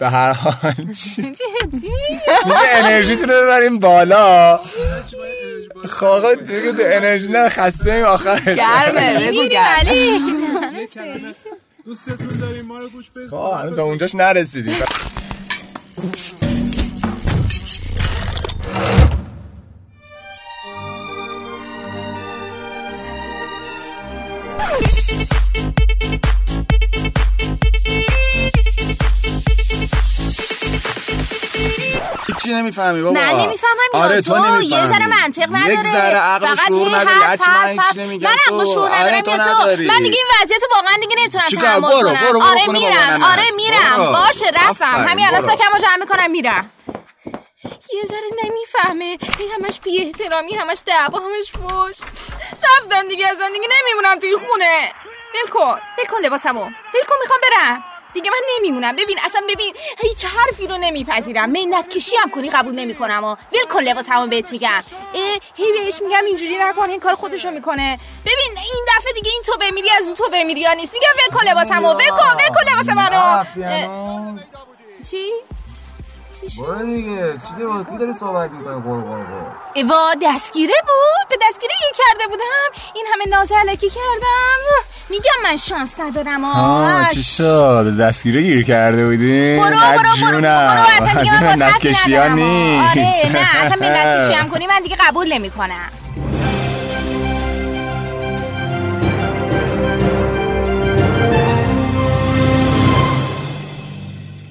به هر حال. میگه انرژیتون رو ببریم بالا. خب آقا دیگه انرژی نه خسته ایم آخر گرمه بگو گرمه دوستتون داریم ما رو گوش بدید. خب تا اونجاش نرسیدیم. هیچی نمی‌فهمی بابا من نمی‌فهمم آره تو, تو نمی‌فهمی. یه ذره منطق نداره یک ذره عقل فقط شعور نداری هرچی من هیچ. نمیگم من. عقل شعور آره، ندارم تو. من دیگه این وضعیت واقعا دیگه نمی‌تونم؟ تحمل کنم آره میرم آره. میرم. باشه رفتم همین الان. سکمو جمع می‌کنم میرم یه ذره نمی‌فهمه این همش بی احترامی همش دعوا همش فوش رفتم دیگه ازن دیگه نمیمونم توی خونه ول کن ول کن لباسمو ول کن می‌خوام برم دیگه من نمیمونم. ببین اصلا ببین هیچ حرفی رو نمیپذیرم. منت کشی هم کنی قبول نمی‌کنم و ول کن لباسمو بهت میگم. هی بهش میگم اینجوری نکن این کار خودشو می‌کنه. ببین این دفعه دیگه این تو بمیری از اون تو بمیری یا نیست. میگم ول کن لباسمو ول کن ول کن لباس منو چی؟ برو دیگه چی با کی داری صحبت می‌کنی قر قر قر وا دستگیره بود؟ به دستگیره گیر کرده بودم؟ این همه ناز علکی کردم. میگم من شانس ندارم آه چی شد؟ دستگیره گیر کرده بودی برو برو برو برو برو اصلا دیگه من نیست آره نه اصلا منت کشی هم کنی من دیگه قبول نمی‌کنم.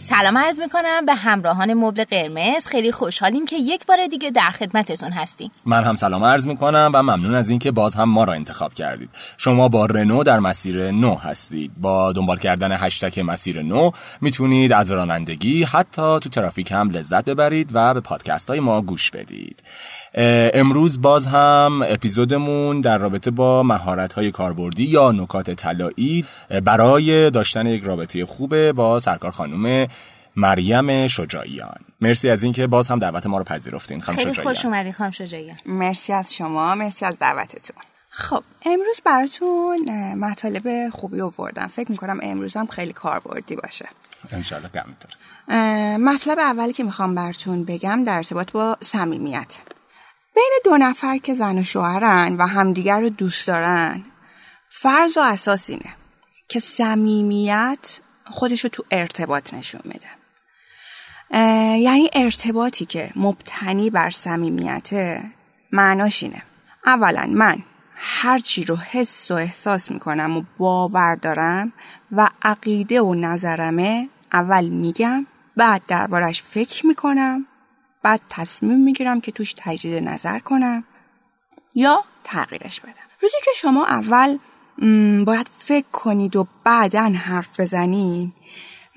سلام عرض می‌کنم به همراهان مبل قرمز. خیلی خوشحالیم که یک بار دیگه در خدمتتون هستیم. من هم سلام عرض می کنم و ممنون از اینکه باز هم ما را انتخاب کردید. شما با رنو در مسیر نو هستید. با دنبال کردن هشتک مسیر نو می‌تونید از رانندگی حتی تو ترافیک هم لذت ببرید و به پادکست های ما گوش بدید. امروز باز هم اپیزودمون در رابطه با مهارت های کاربردی یا نکات طلایی برای داشتن یک رابطه خوبه با سرکار خانم مریم شجاعیان. مرسی از اینکه باز هم دعوت ما رو پذیرفتین خانم خیلی شجاعیان. خوش اومدین خانم شجاعیان. مرسی از شما مرسی از دعوتتون. خب امروز براتون مطالب خوبی آوردم. فکر می‌کنم امروز هم خیلی کاربردی باشه. انشالله که مطلب اولی که می‌خوام براتون بگم در ارتباط با صمیمیت. بین دو نفر که زن و شوهرن و همدیگر رو دوست دارن فرض و اساس اینه که صمیمیت خودش رو تو ارتباط نشون میده. یعنی ارتباطی که مبتنی بر صمیمیته معناش اینه. اولا من هر چی رو حس و احساس می‌کنم و باور دارم و عقیده و نظرمه اول میگم بعد دربارش فکر می‌کنم. بعد تصمیم می‌گیرم که توش تجدید نظر کنم یا تغییرش بدم. روزی که شما اول باید فکر کنید و بعدا حرف بزنید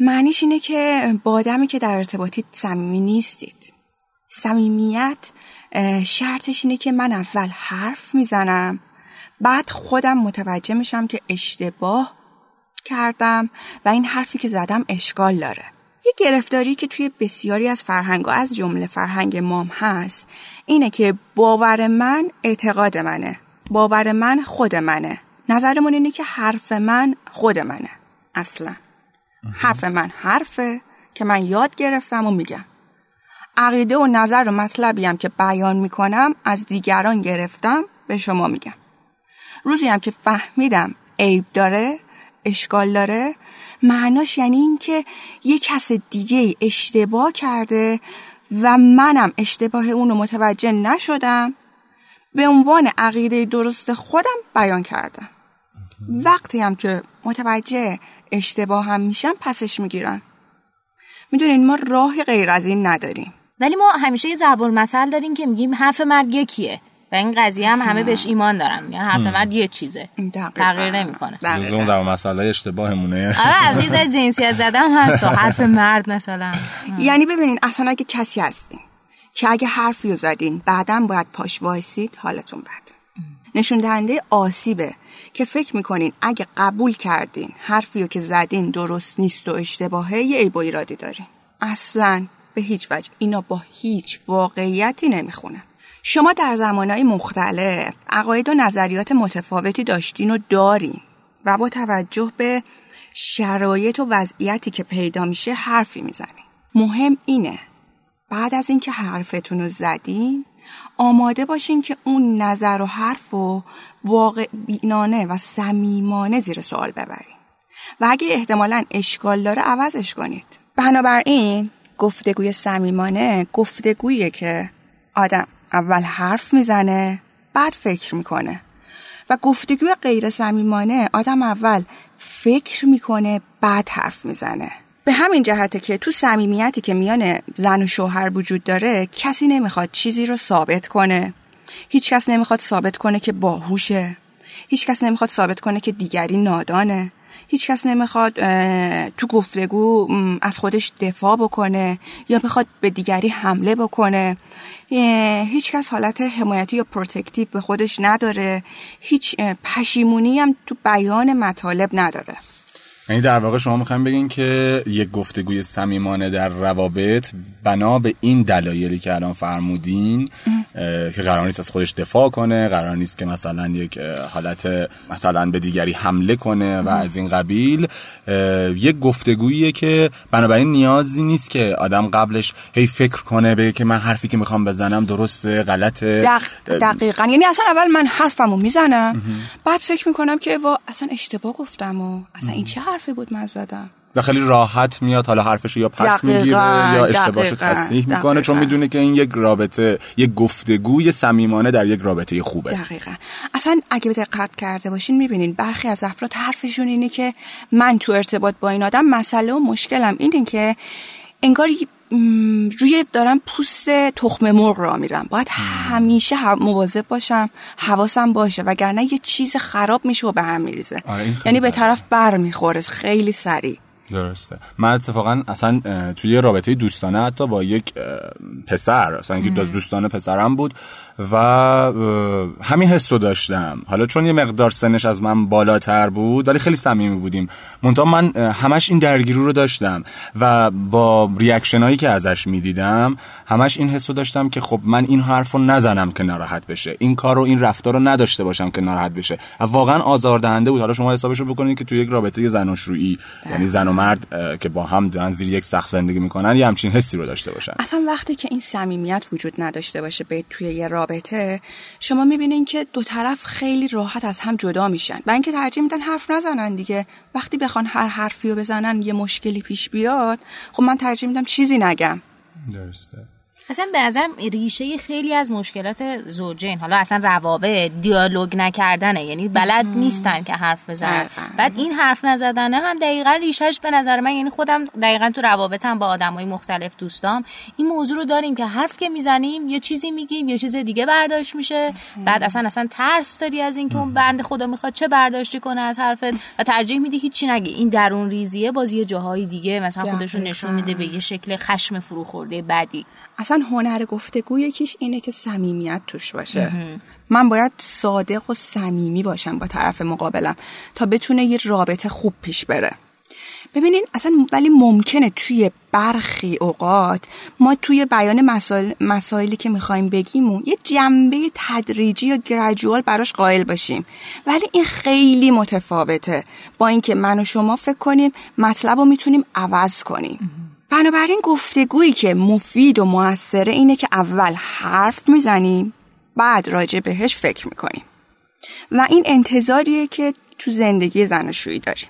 معنیش اینه که با آدمی که در ارتباطی صمیمی نیستید. صمیمیت شرطش اینه که من اول حرف می‌زنم بعد خودم متوجه میشم که اشتباه کردم و این حرفی که زدم اشکال داره. یه گرفتاری که توی بسیاری از فرهنگ از جمله فرهنگ مام هست اینه که باور من اعتقاد منه باور من خود منه. نظرمون اینه که حرف من خود منه اصلا. حرف من حرفه که من یاد گرفتم و میگم. عقیده و نظر و مطلبی هم که بیان می‌کنم از دیگران گرفتم به شما میگم. روزی هم که فهمیدم عیب داره اشکال داره معناش یعنی این که یه کس دیگه اشتباه کرده و منم اشتباه اون رو متوجه نشدم. به عنوان عقیده درست خودم بیان کردم. وقتی هم که متوجه اشتباه هم میشم پسش می‌گیرم می‌دونین ما راه غیر از این نداریم. ولی ما همیشه یه ضرب المثل داریم که میگیم حرف مرد یکیه. و این قضیه هم همه بهش ایمان دارن. یعنی حرف مرد یه چیزه. تغییر نمی‌کنه. اون زمان مسئله اشتباهمونه آره از یه جنسیت زدم هست و حرف مرد مثلا. یعنی ببینین اصلا اگه کسی هستین که اگه حرفی رو زدین بعدا باید پاش وایسید حالتون بد. نشون دهنده آسیبه که فکر می‌کنین اگه قبول کردین حرفی رو که زدین درست نیست و اشتباهه یه عیب و ایرادی دارین. اصلا به هیچ وجه. اینا با هیچ واقعیتی نمی‌خونه شما در زمانهای مختلف عقاید و نظریات متفاوتی داشتین و دارین و با توجه به شرایط و وضعیتی که پیدا میشه حرفی می‌زنی مهم اینه بعد از اینکه حرفتون رو زدین آماده باشین که اون نظر و حرف و واقع بینانه و صمیمانه زیر سوال ببرین. و اگه احتمالا اشکال داره عوضش کنید. بنابراین گفتگوی صمیمانه گفتگویی که آدم اول حرف می‌زنه بعد فکر می‌کنه. و گفتگوی غیر صمیمانه آدم اول فکر می‌کنه بعد حرف می‌زنه. به همین جهته که تو صمیمیتی که میان زن و شوهر وجود داره کسی نمی‌خواد چیزی رو ثابت کنه. هیچ کس نمی‌خواد ثابت کنه که باهوشه. هیچ کس نمی‌خواد ثابت کنه که دیگری نادانه. هیچ کس نمی‌خواد تو گفتگو از خودش دفاع بکنه یا بخواد به دیگری حمله بکنه. هیچ کس حالت حمایتی یا protective به خودش نداره. هیچ پشیمونی هم تو بیان مطالب نداره. یعنی در واقع شما می‌خوایم بگین که یک گفتگوی صمیمانه در روابط بنا به این دلایلی که الان فرمودین که قرار نیست از خودش دفاع کنه قرار نیست که مثلا یک حالت مثلا به دیگری حمله کنه و از این قبیل یک گفتگوییه که بنابراین نیازی نیست که آدم قبلش هی فکر کنه به که من حرفی که می‌خوام بزنم درسته غلطه. دق... دقیقا. یعنی اصلا اول من حرفمو می‌زنم بعد فکر می‌کنم که وا اصلا اشتباه گفتم و اصلا این چه حرفی بود من زدم. و خیلی راحت میاد حالا حرفش یا پس می‌گیره یا اشتباهش تصحیح می‌کنه چون می‌دونه که این یک رابطه یک گفتگوی صمیمانه در یک رابطه خوبه. دقیقا. اصلا اگه دقت کرده باشین می‌بینین برخی از افراد حرفشون اینه که من تو ارتباط با این آدم مسئله و مشکلم. اینه که انگار روی دارم پوست تخم مرغ را میرم. باید همیشه مواظب باشم حواسم باشه وگرنه یه چیز خراب میشه و به هم میریزه. آره یعنی به طرف بر می‌خوره خیلی سریع. درسته. من اتفاقا اصلا توی رابطه دوستانه حتی با یک پسر اصلا که دوستانه پسرم بود و همین حس رو داشتم. حالا چون یه مقدار سنش از من بالاتر بود ولی خیلی صمیمی بودیم. منتها من همش این درگیری رو داشتم و با ریاکشن هایی که ازش می‌دیدم همش این حس رو داشتم که خب من این حرف رو نزنم که ناراحت بشه. این کار رو این رفتار رو نداشته باشم که ناراحت بشه. واقعا آزاردهنده بود. حالا شما حسابش رو بکنید که توی یک رابطه زناشویی یعنی زن و مرد که با هم دارن زیر یک سقف زندگی می‌کنن یه همچین حسی رو داشته باشن. اصلا وقتی که این صمیمیت وجود نداشته باشه به توی یه شما می‌بینین که دو طرف خیلی راحت از هم جدا میشن. و اینکه ترجیح میدن حرف نزنن دیگه. وقتی بخوان هر حرفی رو بزنن یه مشکلی پیش بیاد خب من ترجیح میدم چیزی نگم. درسته. اصلا به نظرم ریشه خیلی از مشکلات زوجین. حالا اصلا روابط دیالوگ نکردنه. یعنی بلد نیستن که حرف بزنن. بعد این حرف نزدنه هم دقیقا ریشهش به نظر من یعنی خودم دقیقا تو روابطم با آدمای مختلف دوستام این موضوع رو داریم که حرف که می‌زنیم یه چیزی میگیم یه چیز دیگه برداشت میشه. بعد اصلا اصلا ترس داری از اینکه اون بند خدا می‌خواد چه برداشتی کنه از حرفت و ترجیح میدی هیچی نگی. این درون ریزیه باز یه جاهای دیگه مثلا خودشون نشون میده به یه شکل خشم فروخورده بدی. اصلا هنر گفتگو یکیش اینه که صمیمیت توش باشه. من باید صادق و صمیمی باشم با طرف مقابلم تا بتونه یه رابطه خوب پیش بره. ببینین اصلا ولی ممکنه توی برخی اوقات ما توی بیان مسائل مسائلی که می‌خوایم بگیم یه جنبه تدریجی یا گرجوال براش قائل باشیم. ولی این خیلی متفاوته. با اینکه من و شما فکر کنیم مطلب رو می‌تونیم عوض کنیم. بنابراین گفتگویی که مفید و موثره اینه که اول حرف می‌زنیم بعد راجع بهش فکر می‌کنیم. و این انتظاریه که تو زندگی زناشویی داریم.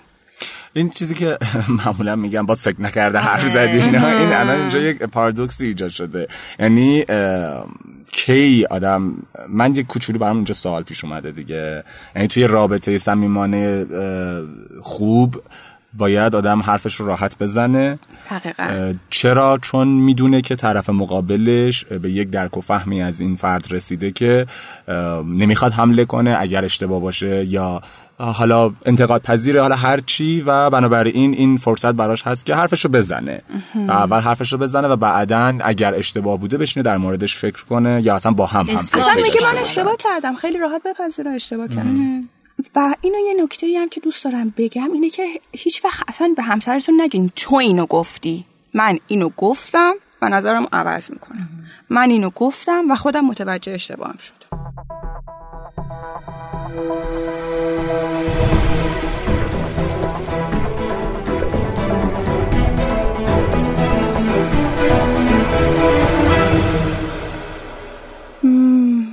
این چیزی که معمولا میگم باز فکر نکرده حرف زدی. اینا. این الان اینجا یک پارادوکسی ایجاد شده. یعنی کی آدم من یک کوچولو برام اینجا سوال پیش اومده دیگه. یعنی توی رابطه صمیمانه خوب باید آدم حرفش رو راحت بزنه. حقیقا. چرا؟ چون می‌دونه که طرف مقابلش به یک درک و فهمی از این فرد رسیده که نمی‌خواد حمله کنه اگر اشتباه باشه یا حالا انتقاد پذیره حالا هر چی و بنابراین این فرصت براش هست که حرفش رو بزنه. و اول حرفش رو بزنه و بعدا اگر اشتباه بوده بشینه در موردش فکر کنه یا اصلا با هم هم اصلا میگه من اشتباه کردم. خیلی راحت بپذیره اشتباه کردم و اینو یه نکته هم که دوست دارم بگم اینه که هیچ وقت اصلا به همسرتون نگین. تو اینو گفتی. من اینو گفتم و نظرم عوض می‌کنم. من اینو گفتم و خودم متوجه اشتباهم شد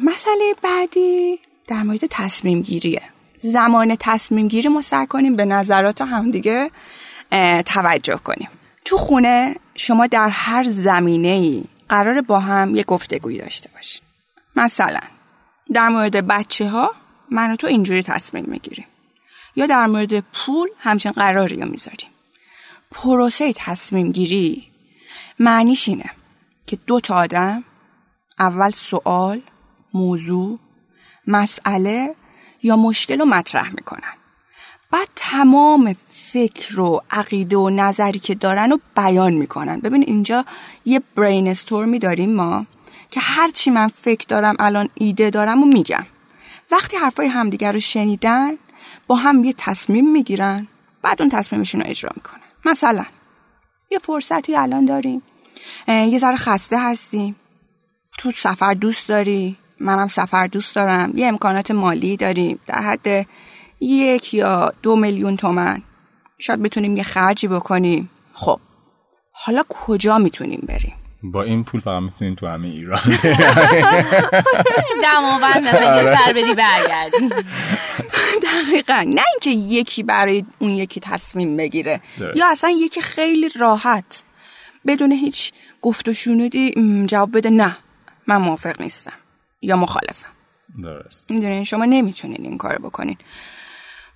مسئله بعدی در مورد تصمیم گیریه. زمان تصمیم گیری ما سعی کنیم به نظرات همدیگه توجه کنیم. تو خونه شما در هر زمینه ای قرار با هم یه گفتگویی داشته باشین. مثلا در مورد بچه ها من و تو اینجوری تصمیم می‌گیریم. یا در مورد پول همچین قراری رو می‌ذاریم. پروسه تصمیم گیری معنیش اینه که دو تا آدم اول سوال موضوع مسئله یا مشکل رو مطرح می‌کنن. بعد تمام فکر و عقیده و نظری که دارن رو بیان می‌کنن. ببین اینجا یه برین استورمی داریم ما که هرچی من فکر دارم الان ایده دارم و میگم. وقتی حرفای همدیگر رو شنیدن با هم یه تصمیم می‌گیرن بعد اون تصمیمشون رو اجرا می‌کنن. مثلا یه فرصتی الان داریم. یه ذره خسته هستیم. تو سفر دوست داری؟ منم سفر دوست دارم. یه امکانات مالی داریم. در حد یک یا دو میلیون تومن. شاید بتونیم یه خرجی بکنیم. خب حالا کجا می‌تونیم بریم؟ با این پول فقط می‌تونیم تو همه ایران. دماوند مثلا یه سر بدی برگردی دقیقا. نه اینکه یکی برای اون یکی تصمیم بگیره. یا اصلا یکی خیلی راحت. بدون هیچ گفت و شنودی جواب بده نه. من موافق نیستم. یا مخالفم. درست. می‌دونین؟ شما نمی‌تونین این کار بکنین.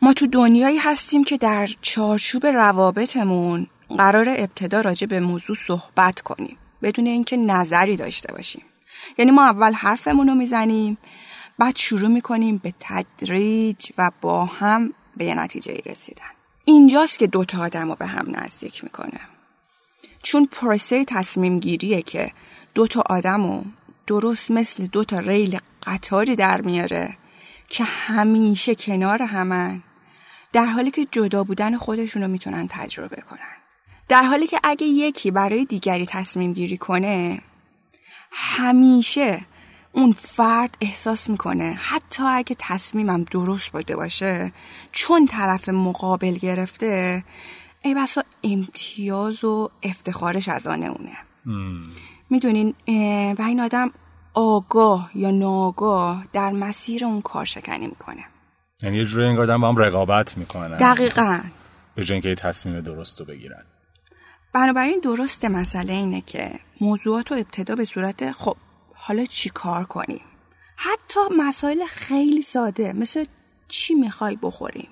ما تو دنیایی هستیم که در چارچوب روابطمون قرار ابتدا راجع به موضوع صحبت کنیم. بدون اینکه نظری داشته باشیم. یعنی ما اول حرفمون رو می‌زنیم بعد شروع می‌کنیم به تدریج و با هم به یه نتیجه رسیدن. اینجاست که دوتا آدم رو به هم نزدیک می‌کنه. چون پروسه تصمیم گیریه که دوتا آدم رو درست مثل دوتا ریل قطاری در میاره که همیشه کنار همن. در حالی که جدا بودن خودشون رو می‌تونن تجربه کنن. در حالی که اگه یکی برای دیگری تصمیم گیری کنه همیشه اون فرد احساس می‌کنه حتی اگه تصمیمم درست بوده باشه چون طرف مقابل گرفته ای بسا امتیاز و افتخارش از آن اونه. می‌دونین و این آدم آگاه یا ناگاه در مسیر اون کار شکنی می‌کنه. یعنی یه جوری انگار با هم رقابت می‌کنن. دقیقا. به جای اینکه تصمیم درست رو بگیرن. بنابراین درست مسئله اینه که موضوعات رو ابتدا به صورت خب حالا چی کار کنیم؟ حتی مسائل خیلی ساده مثل چی می‌خوای بخوریم؟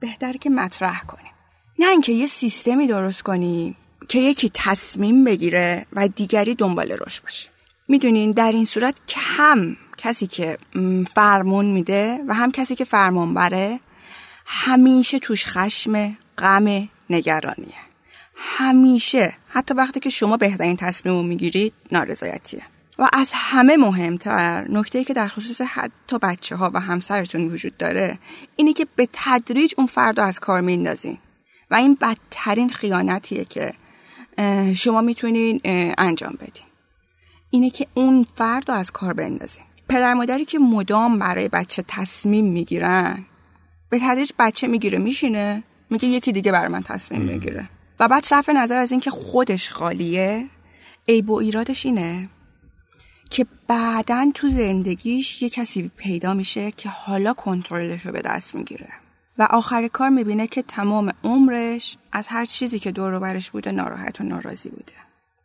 بهتر که مطرح کنیم. نه اینکه یه سیستمی درست کنیم. که یکی تصمیم بگیره و دیگری دنبال روش باشه. می‌دونین در این صورت کم کسی که فرمون میده و هم کسی که فرمان بره همیشه توش خشم غم نگرانیه. همیشه. حتی وقتی که شما بهترین تصمیم رو می‌گیرید نارضایتیه. و از همه مهمتر نکته که در خصوص حتی بچه ها و همسرتون وجود داره اینه که به تدریج اون فرد رو از کار میندازین. و این بدترین خیانتیه که شما می‌تونین انجام بدین. اینه که اون فرد رو از کار بندازین. پدر مادری که مدام برای بچه تصمیم می‌گیرن به تدریج بچه می‌گیره میشینه میگه یکی دیگه برای من تصمیم بگیره و بعد صرف نظر از اینکه خودش خالیه عیب و ایرادش اینه که بعدا تو زندگیش یه کسی پیدا میشه که حالا کنترلش رو به دست می‌گیره. و آخر کار می‌بینه که تمام عمرش از هر چیزی که دور برش بوده ناراحت و ناراضی بوده.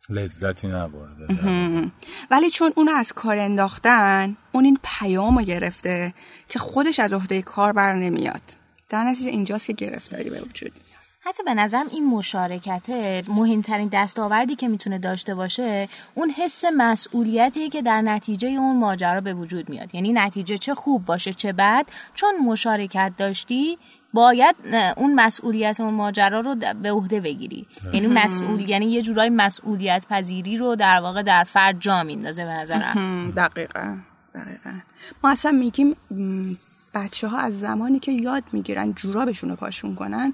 لذتی نبرده. ولی چون اونو از کار انداختن اون این پیام رو گرفته که خودش از عهده کار بر نمیاد. در نتیجه اینجاست که گرفتاری به وجود میاد. حتی به نظرم این مشارکت مهمترین دستاوردی که می‌تونه داشته باشه اون حس مسئولیتیه که در نتیجه اون ماجرا به وجود میاد. یعنی نتیجه چه خوب باشه چه بد چون مشارکت داشتی باید اون مسئولیت اون ماجرا رو به عهده بگیری. یعنی مسئول یعنی یه جورای مسئولیت پذیری رو در واقع در فرد جا میندازه به نظرم. دقیقا. دقیقا. ما اصلا میگیم بچه ها از زمانی که یاد می‌گیرن جورابشون رو پاشون کنن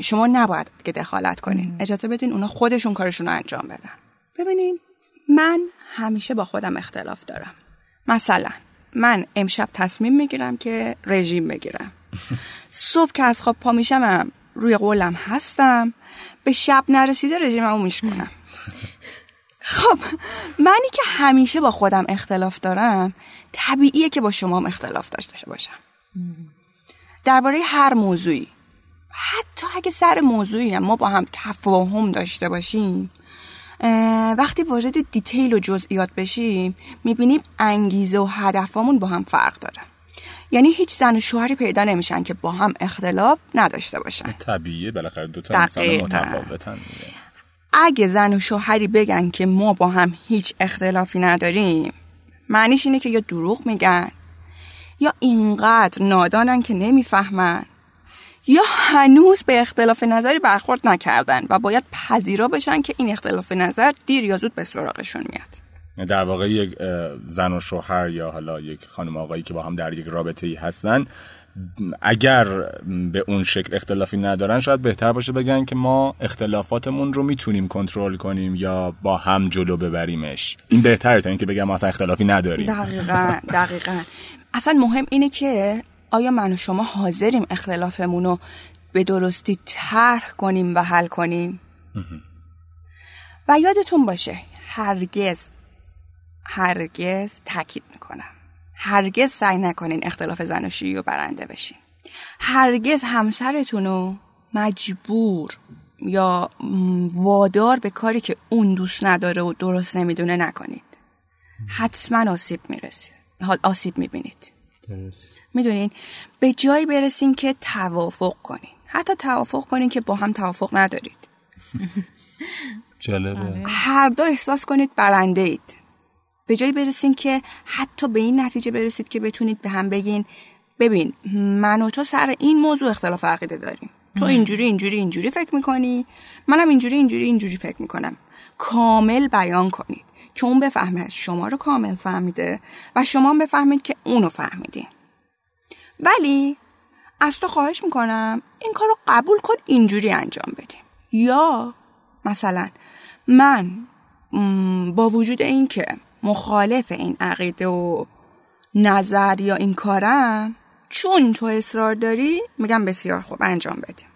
شما نباید که دخالت کنین. اجازه بدین اونا خودشون کارشون رو انجام بدن. ببینین من همیشه با خودم اختلاف دارم. مثلا من امشب تصمیم می‌گیرم که رژیم بگیرم. صبح که از خواب پا میشم روی قولم هستم. به شب نرسیده رژیممو میشکنم خب منی که همیشه با خودم اختلاف دارم طبیعیه که با شما هم اختلاف داشته باشم. درباره هر موضوعی. حتی اگه سر موضوعی هم ما با هم تفاهم داشته باشیم وقتی وارد دیتیل و جزئیات بشیم می‌بینیم انگیزه و هدفامون با هم فرق داره یعنی هیچ زن و شوهری پیدا نمیشن که با هم اختلاف نداشته باشن طبیعیه بالاخره دو تا انسان. متفاوتن. اگه زن و شوهری بگن که ما با هم هیچ اختلافی نداریم معنیش اینه که یا دروغ میگن یا اینقدر نادانن که نمی‌فهمن یا هنوز به اختلاف نظری برخورد نکردن و باید پذیرا بشن که این اختلاف نظر دیر یا زود به سراغشون میاد. در واقع یک زن و شوهر یا حالا یک خانم آقایی که با هم در یک رابطه ای هستن اگر به اون شکل اختلافی ندارن شاید بهتر باشه بگن که ما اختلافاتمون رو می‌تونیم کنترل کنیم یا با هم جلو ببریمش. این بهتره تا اینکه بگم ما اصلا اختلافی نداریم. دقیقا دقیقا. اصلا مهم اینه که آیا من و شما حاضریم اختلافمون رو به درستی طرح کنیم و حل کنیم؟ و یادتون باشه هرگز هرگز تاکید می‌کنم. هرگز سعی نکنین اختلاف زناشویی رو برنده بشین. هرگز همسرتون رو مجبور یا وادار به کاری که اون دوست نداره و درست نمی‌دونه نکنید. حتما آسیب می‌رسید آسیب می‌بینید. می‌دونین به جایی برسین که توافق کنین. حتی توافق کنین که با هم توافق ندارید. جالبه. هر دو احساس کنید برنده اید به جایی برسین که حتی به این نتیجه برسید که بتونید به هم بگین ببین من و تو سر این موضوع اختلاف عقیده داریم. تو اینجوری اینجوری اینجوری فکر می‌کنی منم اینجوری اینجوری اینجوری فکر می‌کنم. کامل بیان کنید که اون بفهمه شما رو کامل فهمیده و شما هم بفهمید که اونو فهمیدین. ولی از تو خواهش می‌کنم این کار رو قبول کن اینجوری انجام بدیم یا مثلا من با وجود این که مخالف این عقیده و نظر یا این کارم چون تو اصرار داری میگم بسیار خوب انجام بدیم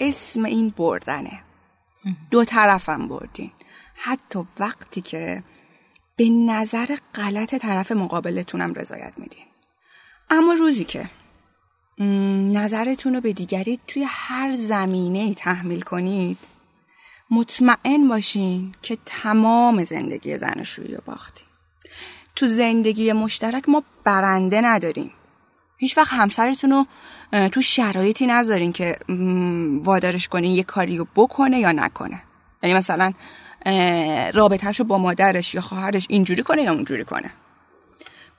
اسم این بردنه. دو طرفم بردین. حتی وقتی که به نظر غلط طرف مقابلتونم رضایت میدین. اما روزی که. نظرتون رو به دیگری توی هر زمینه تحمیل کنید مطمئن باشین که تمام زندگی زناشویی رو باختیم تو زندگی مشترک ما برنده نداریم. هیچ وقت همسرتون رو تو شرایطی نذارین که وادارش کنین یه کاری رو بکنه یا نکنه. یعنی مثلا رابطهش رو با مادرش یا خواهرش اینجوری کنه یا اونجوری کنه.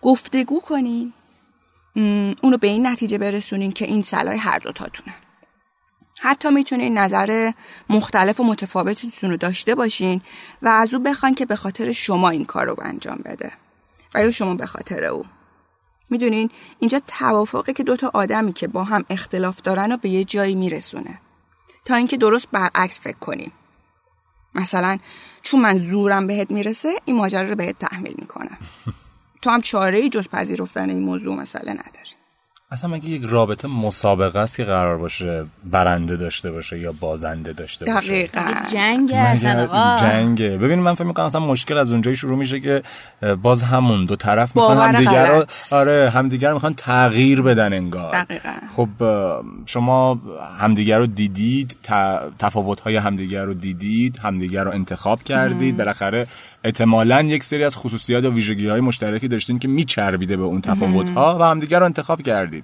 گفتگو کنین. اونو به این نتیجه برسونین که این صلاح هر دوتاتونه حتی می‌تونین نظر مختلف و متفاوتتون رو داشته باشین و از او بخوان که به خاطر شما این کار رو انجام بده و یا شما به خاطر او. می‌دونین اینجا توافقه که دوتا آدمی که با هم اختلاف دارن رو به یه جایی میرسونه. تا اینکه درست برعکس فکر کنیم. مثلا چون من زورم بهت می‌رسه این ماجرا رو بهت تحمیل می‌کنم. تو هم چاره ای جز پذیرفتن این موضوع مسئله نداری. اصلا مگه یک رابطه مسابقه است که قرار باشه برنده داشته باشه یا بازنده داشته باشه؟ دقیقا. جنگ اصلا جنگه. ببین من فکر می‌کنم اصلا مشکل از اونجایی شروع میشه که باز همون دو طرف می‌خوان همدیگر رو. آره همدیگر می‌خوان تغییر بدن انگار. دقیقاً. خب شما همدیگر رو دیدید تفاوت های همدیگر رو دیدید همدیگر رو انتخاب کردید. بالاخره احتمالا یک سری از خصوصیات و ویژگی های مشترکی داشتین که میچربیده به اون تفاوت ها و همدیگر رو انتخاب کردید.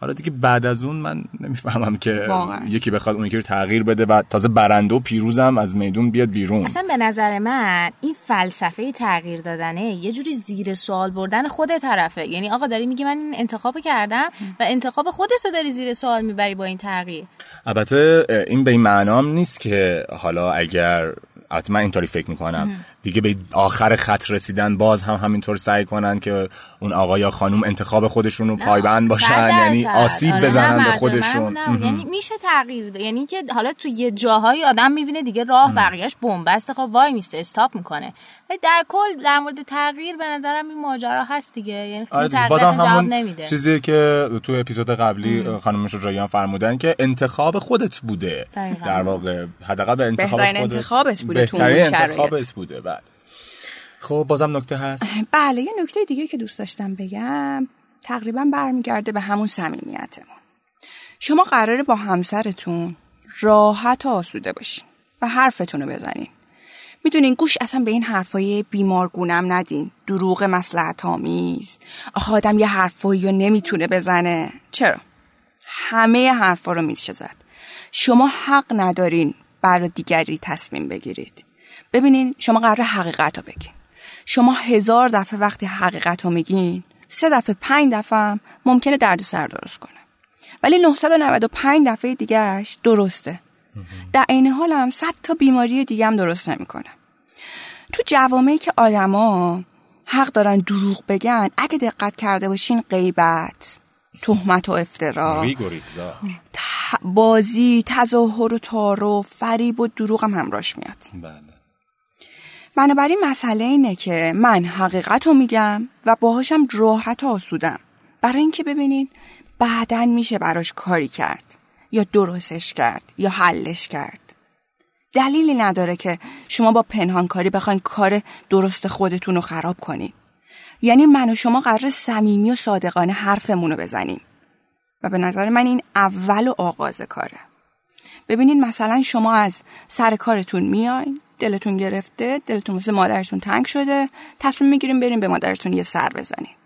حالا دیگه بعد از اون من نمی‌فهمم که واقعاً. یکی بخواد اون یکی رو تغییر بده و تازه برنده و پیروزم از میدون بیاد بیرون. اصلا به نظر من این فلسفه تغییر دادنه یه جوری زیر سوال بردن خود طرفه. یعنی آقا داری میگی من این انتخاب کردم و انتخاب خودت رو داری زیر سوال می‌بری با این تغییر. البته این به این معنام نیست که حالا اگر من اینطوری فکر می‌کنم. دیگه به آخر خط رسیدن باز هم همینطور سعی کنن که اون آقا یا خانم انتخاب خودشون رو پایبند باشن یعنی درصد. آسیب آره، بزنن به خودشون. یعنی میشه تغییر ده. یعنی که حالا تو یه جاهایی آدم می‌بینه دیگه راه بقیهش بنبسته خب وای میسته استاپ می‌کنه ولی در کل در مورد تغییر به نظرم این ماجرا هست دیگه یعنی آره. تغییر جواب همون نمیده چیزی که تو اپیزود قبلی خانم شجاعیان فرمودن که انتخاب خودت بوده دقیقاً. در واقع حداقل به انتخاب خودت انتخابت بوده تو. انتخابت بوده بله خب بازم نکته هست. بله یه نکته دیگه که دوست داشتم بگم تقریبا برمیگرده به همون صمیمیتمون. شما قراره با همسرتون راحت و آسوده باشین و حرفتون رو بزنین. می‌دونین گوش اصلا به این حرفای بیمارگونم ندین. دروغ مسلحت آمیز. آخه آدم یه حرفایی رو نمی‌تونه بزنه. چرا؟ همه حرفا رو میشه زد. شما حق ندارین بر دیگری تصمیم بگیرید. ببینین شما قرار حقیقت رو بگین. شما هزار دفعه وقتی حقیقت رو میگین سه دفعه پنج دفعه هم ممکنه درد سر درست کنه. ولی 995 دفعه دیگهش درسته. در عین حال هم صد تا بیماری دیگه هم درست نمی‌کنه. تو جوامعی که آدما حق دارن دروغ بگن اگه دقت کرده باشین غیبت تهمت و افترا. بازی تظاهر و تعارف فریب و دروغ هم همراش میاد. بله. بنابراین مسئله اینه که من حقیقت رو میگم و باهاشم راحت آسودم. برای اینکه ببینین بعدا میشه براش کاری کرد. یا درستش کرد یا حلش کرد. دلیلی نداره که شما با پنهانکاری بخواین کار درست خودتون رو خراب کنین. یعنی من و شما قرار صمیمی و صادقانه حرفمون رو بزنیم. و به نظر من این اول و آغاز کاره. ببینین مثلا شما از سر کارتون میاین دلتون گرفته دلتون واسه مادرتون تنگ شده تصمیم می‌گیریم بریم به مادرتون یه سر بزنید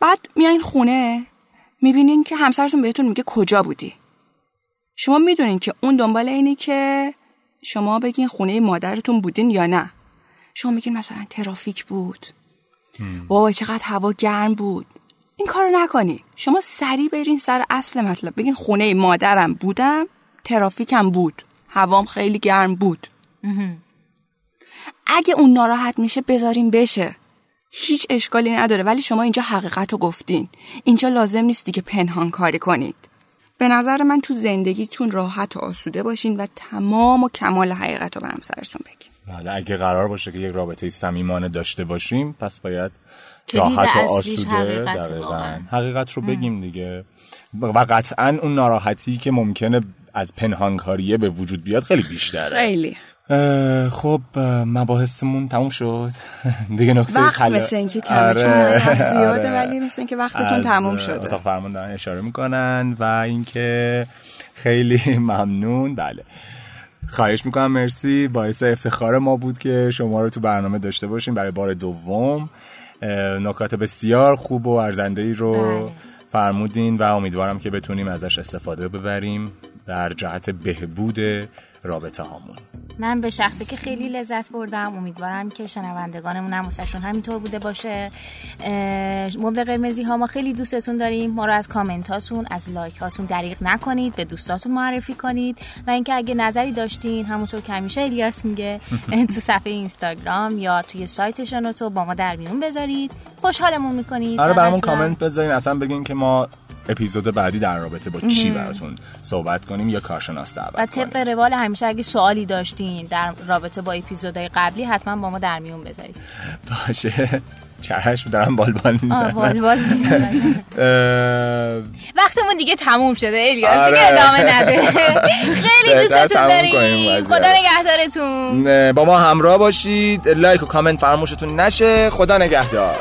بعد میایین خونه می‌بینین که همسرتون بهتون میگه کجا بودی. شما می‌دونین که اون دنبال اینی که شما بگین خونه مادرتون بودین یا نه. شما میگین مثلا ترافیک بود. وای چقدر هوا گرم بود. این کارو نکنی. شما سریع برین سر اصل مطلب. بگین خونه مادرم بودم ترافیکم بود. هوام خیلی گرم بود. اگه اون ناراحت میشه بذارین بشه. هیچ اشکالی نداره ولی شما اینجا حقیقت رو گفتین. اینجا لازم نیست دیگه پنهان کاری کنید. به نظر من تو زندگیتون راحت و آسوده باشین و تمام و کمال حقیقت رو به همسرتون بگین. بله اگه قرار باشه که یک رابطه صمیمانه داشته باشیم پس باید راحت و آسوده. واقعاً. حقیقت رو بگیم دیگه. و قطعا اون ناراحتی که ممکنه از پنهانکاریه به وجود بیاد خیلی بیشتره. خیلی. خب مباحثمون تموم شد. دیگه نکته وقت خلا- مثل اینکه کمه آره، چون من زیاده آره. ولی مثل اینکه وقتتون تموم شده. اتاق فرمان دارن اشاره می‌کنن و اینکه خیلی ممنون. بله. خواهش می‌کنم مرسی. باعث افتخار ما بود که شما رو تو برنامه داشته باشیم برای بار دوم. نکات بسیار خوب و ارزنده رو بله. فرمودین و امیدوارم که بتونیم ازش استفاده ببریم در جهت بهبود رابطه هامون. من به شخصی که خیلی لذت بردم امیدوارم که شنوندگانمون هم واسهشون همینطور بوده باشه. مبل قرمزی ها ما خیلی دوستتون داریم. ما رو از کامنت هاتون از لایک هاتون دریغ نکنید به دوستاتون معرفی کنید. و اینکه اگه نظری داشتین همونطور که همیشه الیاس میگه تو صفحه اینستاگرام یا توی سایت شنوتو با ما در میون بذارید. خوشحالمون می‌کنید. آره برامون کامنت بذارین. اصلا بگین که ما اپیزود بعدی در رابطه با چی براتون صحبت کنیم یا کارشناس دعوت و طبق روال همیشه اگه سوالی داشتین در رابطه با اپیزودهای قبلی حتما با ما در میون بذارید. باشه. چشم دارم بالبال می‌زنم. وال وال. وقتمون دیگه تموم شده الیاس آره. دیگه ادامه نده. خیلی دوستتون داریم. خدا. نگهدارتون. با ما همراه باشید. لایک و کامنت فراموشتون نشه. خدا نگهدار.